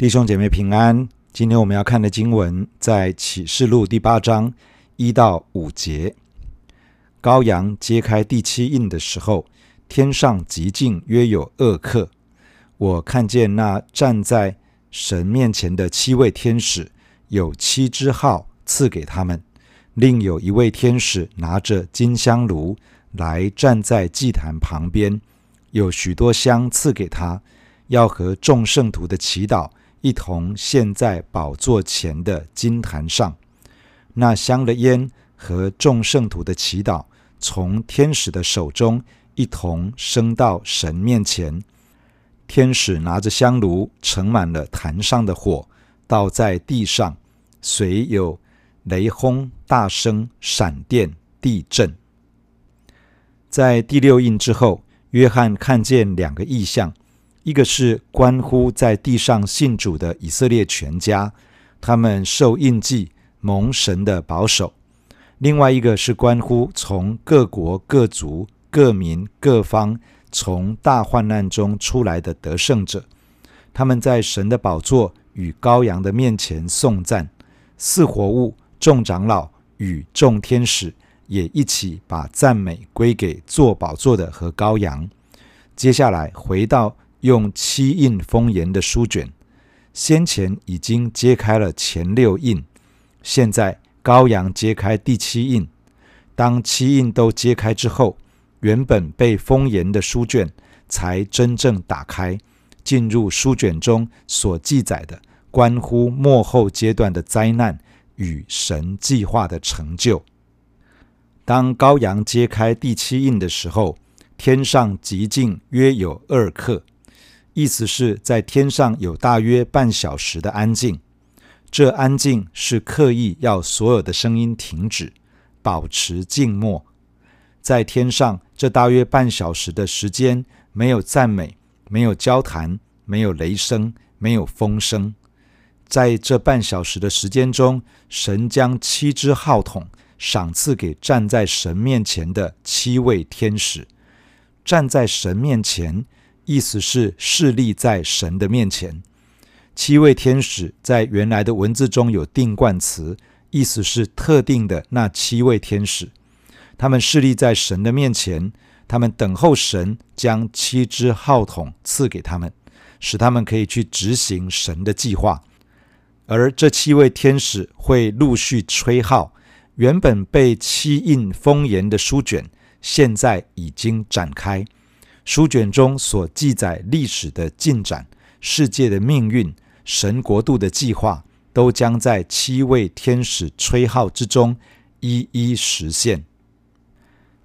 弟兄姐妹平安。今天我们要看的经文在启示录第八章一到五节。羔羊揭开第七印的时候，天上极静约有二刻。我看见那站在神面前的七位天使，有七支号赐给他们。另有一位天使拿着金香炉来站在祭坛旁边，有许多香赐给他，要和众圣徒的祈祷。一同献在宝座前的金坛上，那香的烟和众圣徒的祈祷，从天使的手中一同升到神面前。天使拿着香炉，盛满了坛上的火，倒在地上，随有雷轰、大声、闪电、地震。在第六印之后，约翰看见两个异象。一个是关乎在地上信主的以色列全家，他们受印记蒙神的保守；另外一个是关乎从各国各族各民各方从大患难中出来的得胜者，他们在神的宝座与羔羊的面前颂赞，四活物、众长老与众天使也一起把赞美归给坐宝座的和羔羊。接下来回到。用七印封严的书卷，先前已经揭开了前六印，现在羔羊揭开第七印。当七印都揭开之后，原本被封严的书卷才真正打开，进入书卷中所记载的关乎末后阶段的灾难与神计划的成就。当羔羊揭开第七印的时候，天上极静约有二刻。意思是在天上有大约半小时的安静，这安静是刻意要所有的声音停止，保持静默。在天上这大约半小时的时间，没有赞美，没有交谈，没有雷声，没有风声。在这半小时的时间中，神将七支号筒赏赐给站在神面前的七位天使，站在神面前。意思是侍立在神的面前，七位天使在原来的文字中有定冠词，意思是特定的那七位天使。他们侍立在神的面前，他们等候神将七支号筒赐给他们，使他们可以去执行神的计划。而这七位天使会陆续吹号，原本被七印封严的书卷，现在已经展开。书卷中所记载历史的进展、世界的命运、神国度的计划，都将在七位天使吹号之中一一实现。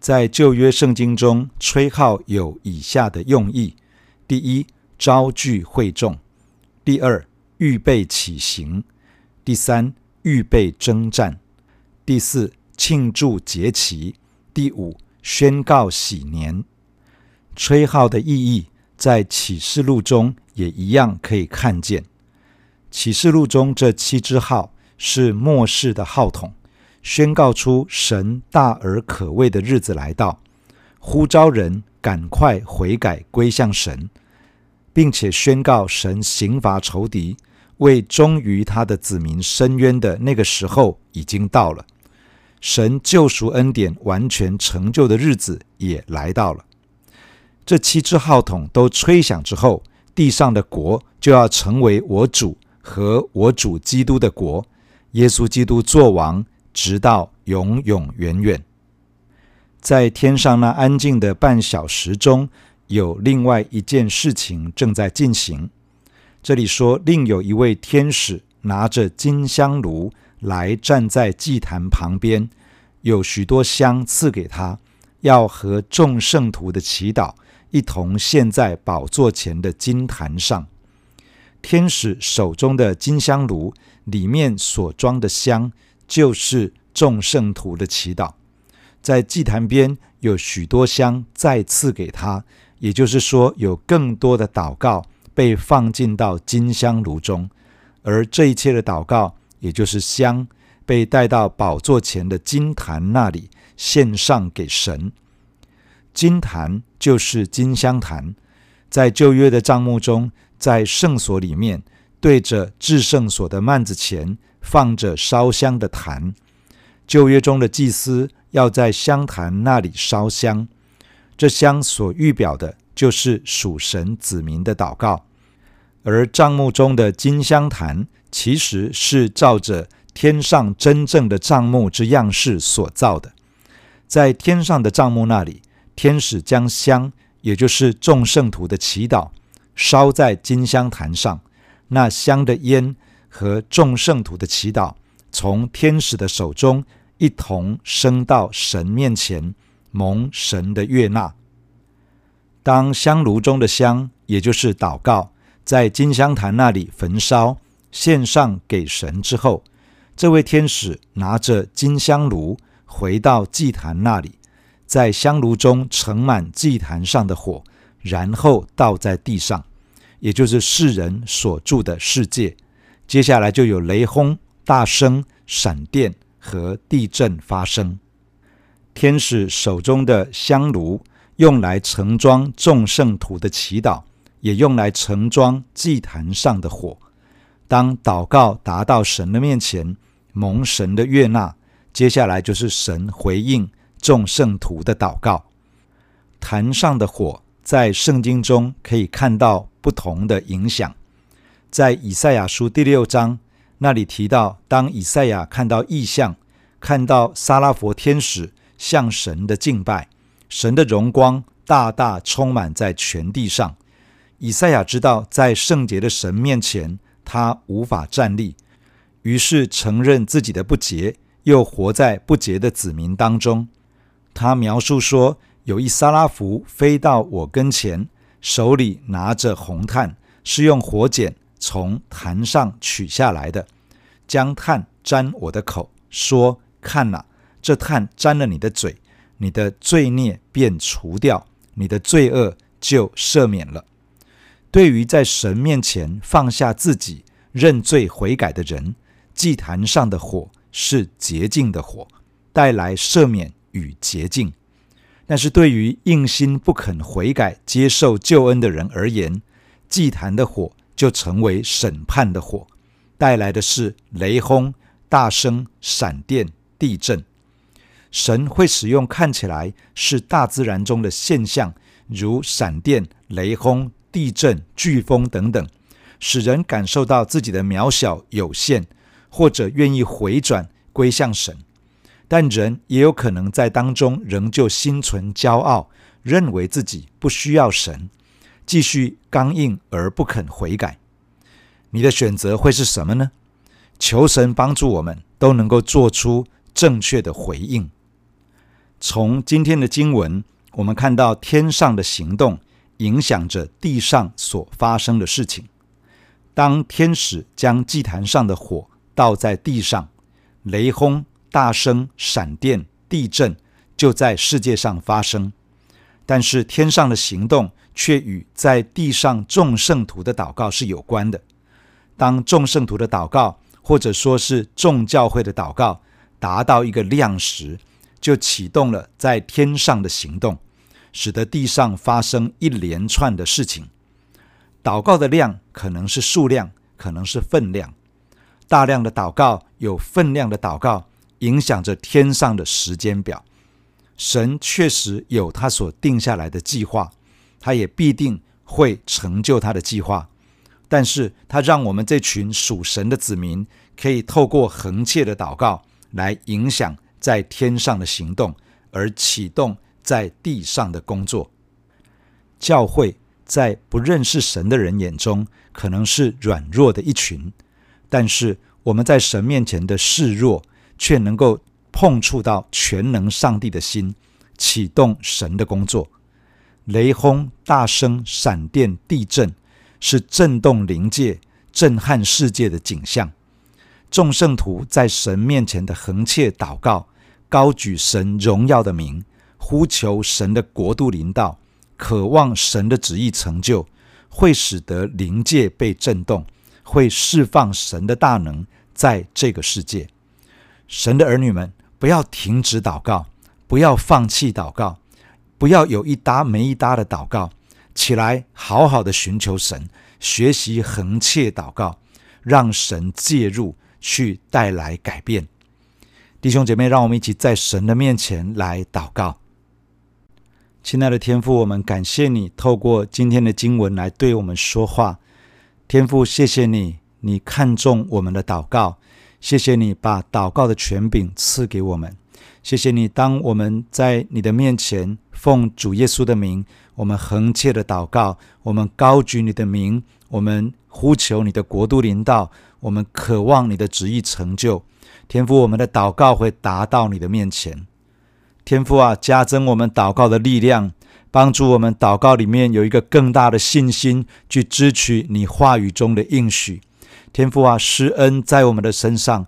在旧约圣经中，吹号有以下的用意：第一，招聚会众；第二，预备起行；第三，预备征战；第四，庆祝节期；第五，宣告喜年。吹号的意义，在启示录中也一样可以看见。启示录中这七支号是末世的号筒，宣告出神大而可畏的日子来到，呼召人赶快悔改归向神，并且宣告神刑罚仇敌、为忠于他的子民伸冤的那个时候已经到了，神救赎恩典完全成就的日子也来到了。这七支号筒都吹响之后，地上的国就要成为我主和我主基督的国，耶稣基督作王，直到永永远远。在天上那安静的半小时中，有另外一件事情正在进行。这里说，另有一位天使拿着金香炉来站在祭坛旁边，有许多香赐给他，要和众圣徒的祈祷。一同献在宝座前的金坛上，天使手中的金香炉里面所装的香，就是众圣徒的祈祷。在祭坛边有许多香再赐给他，也就是说，有更多的祷告被放进到金香炉中，而这一切的祷告，也就是香，被带到宝座前的金坛那里献上给神。金坛就是金香坛，在旧约的帐幕中，在圣所里面对着至圣所的幔子前放着烧香的坛。旧约中的祭司要在香坛那里烧香，这香所预表的就是属神子民的祷告。而帐幕中的金香坛，其实是照着天上真正的帐幕之样式所造的。在天上的帐幕那里，天使将香，也就是众圣徒的祈祷，烧在金香坛上。那香的烟和众圣徒的祈祷，从天使的手中一同升到神面前，蒙神的悦纳。当香炉中的香，也就是祷告，在金香坛那里焚烧，献上给神之后，这位天使拿着金香炉回到祭坛那里，在香炉中盛满祭坛上的火，然后倒在地上。也就是世人所住的世界，接下来就有雷轰、大声、闪电和地震发生。天使手中的香炉用来盛装众圣徒的祈祷，也用来盛装祭坛上的火。当祷告达到神的面前，蒙神的悦纳，接下来就是神回应众圣徒的祷告。坛上的火在圣经中可以看到。不同的影响，在以赛亚书第六章那里提到，当以赛亚看到异象，看到撒拉弗天使向神的敬拜，神的荣光大大充满在全地上。以赛亚知道，在圣洁的神面前，他无法站立，于是承认自己的不洁，又活在不洁的子民当中。他描述说，有一撒拉弗飞到我跟前。手里拿着红炭，是用火剪从坛上取下来的，将炭沾我的口，说：“看哪，这炭沾了你的嘴，你的罪孽便除掉，你的罪恶就赦免了。”对于在神面前放下自己、认罪悔改的人，祭坛上的火是洁净的火，带来赦免与洁净。但是对于硬心不肯悔改、接受救恩的人而言，祭坛的火就成为审判的火，带来的是雷轰、大声、闪电、地震。神会使用看起来是大自然中的现象，如闪电、雷轰、地震、飓风等等，使人感受到自己的渺小有限，或者愿意回转归向神。但人也有可能在当中仍旧心存骄傲，认为自己不需要神，继续刚硬而不肯悔改。你的选择会是什么呢？求神帮助我们都能够做出正确的回应。从今天的经文，我们看到天上的行动影响着地上所发生的事情。当天使将祭坛上的火倒在地上，雷轰。大声、闪电、地震就在世界上发生，但是天上的行动却与在地上众圣徒的祷告是有关的。当众圣徒的祷告，或者说是众教会的祷告，达到一个量时，就启动了在天上的行动，使得地上发生一连串的事情。祷告的量可能是数量，可能是分量。大量的祷告有分量的祷告。影响着天上的时间表，神确实有他所定下来的计划，他也必定会成就他的计划。但是，他让我们这群属神的子民，可以透过恒切的祷告来影响在天上的行动，而启动在地上的工作。教会在不认识神的人眼中，可能是软弱的一群，但是我们在神面前的示弱。却能够碰触到全能上帝的心，启动神的工作。雷轰、大声、闪电、地震，是震动灵界、震撼世界的景象。众圣徒在神面前的恒切祷告，高举神荣耀的名，呼求神的国度临到，渴望神的旨意成就，会使得灵界被震动，会释放神的大能在这个世界。神的儿女们，不要停止祷告，不要放弃祷告，不要有一搭没一搭的祷告，起来好好的寻求神，学习恒切祷告，让神介入去带来改变。弟兄姐妹，让我们一起在神的面前来祷告。亲爱的天父，我们感谢你透过今天的经文来对我们说话。天父，谢谢你，你看重我们的祷告，谢谢你把祷告的权柄赐给我们。谢谢你，当我们在你的面前奉主耶稣的名，我们恒切的祷告，我们高举你的名，我们呼求你的国度临到，我们渴望你的旨意成就。天父，我们的祷告会达到你的面前。天父啊，加增我们祷告的力量，帮助我们祷告里面有一个更大的信心，去支取你话语中的应许。天父啊，施恩在我们的身上。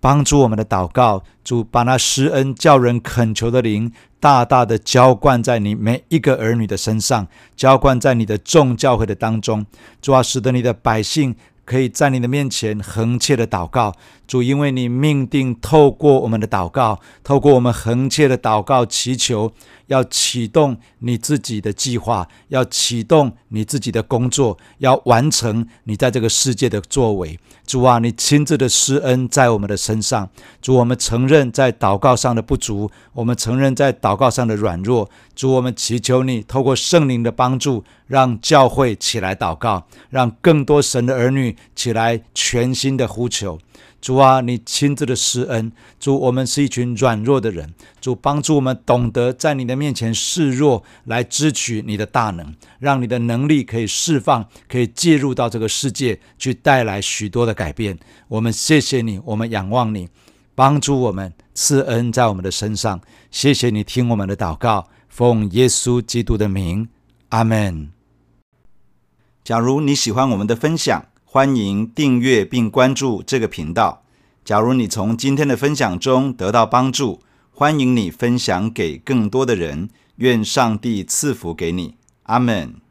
帮助我们的祷告，主把那施恩叫人恳求的灵，大大的浇灌在你每一个儿女的身上，浇灌在你的众教会的当中。主啊，使得你的百姓可以在你的面前横切的祷告。主，因为你命定透过我们的祷告，透过我们恒切的祷告祈求。要启动你自己的计划，要启动你自己的工作，要完成你在这个世界的作为。主啊，你亲自的施恩在我们的身上。主，我们承认在祷告上的不足，我们承认在祷告上的软弱。主，我们祈求你透过圣灵的帮助，让教会起来祷告，让更多神的儿女起来全心的呼求。主啊，你亲自的施恩。主，我们是一群软弱的人。主，帮助我们懂得在你的面前示弱，来支取你的大能，让你的能力可以释放，可以介入到这个世界，去带来许多的改变。我们谢谢你，我们仰望你，帮助我们赐恩在我们的身上。谢谢你听我们的祷告，奉耶稣基督的名，阿门。假如你喜欢我们的分享，欢迎订阅并关注这个频道。假如你从今天的分享中得到帮助，欢迎你分享给更多的人。愿上帝赐福给你。阿门。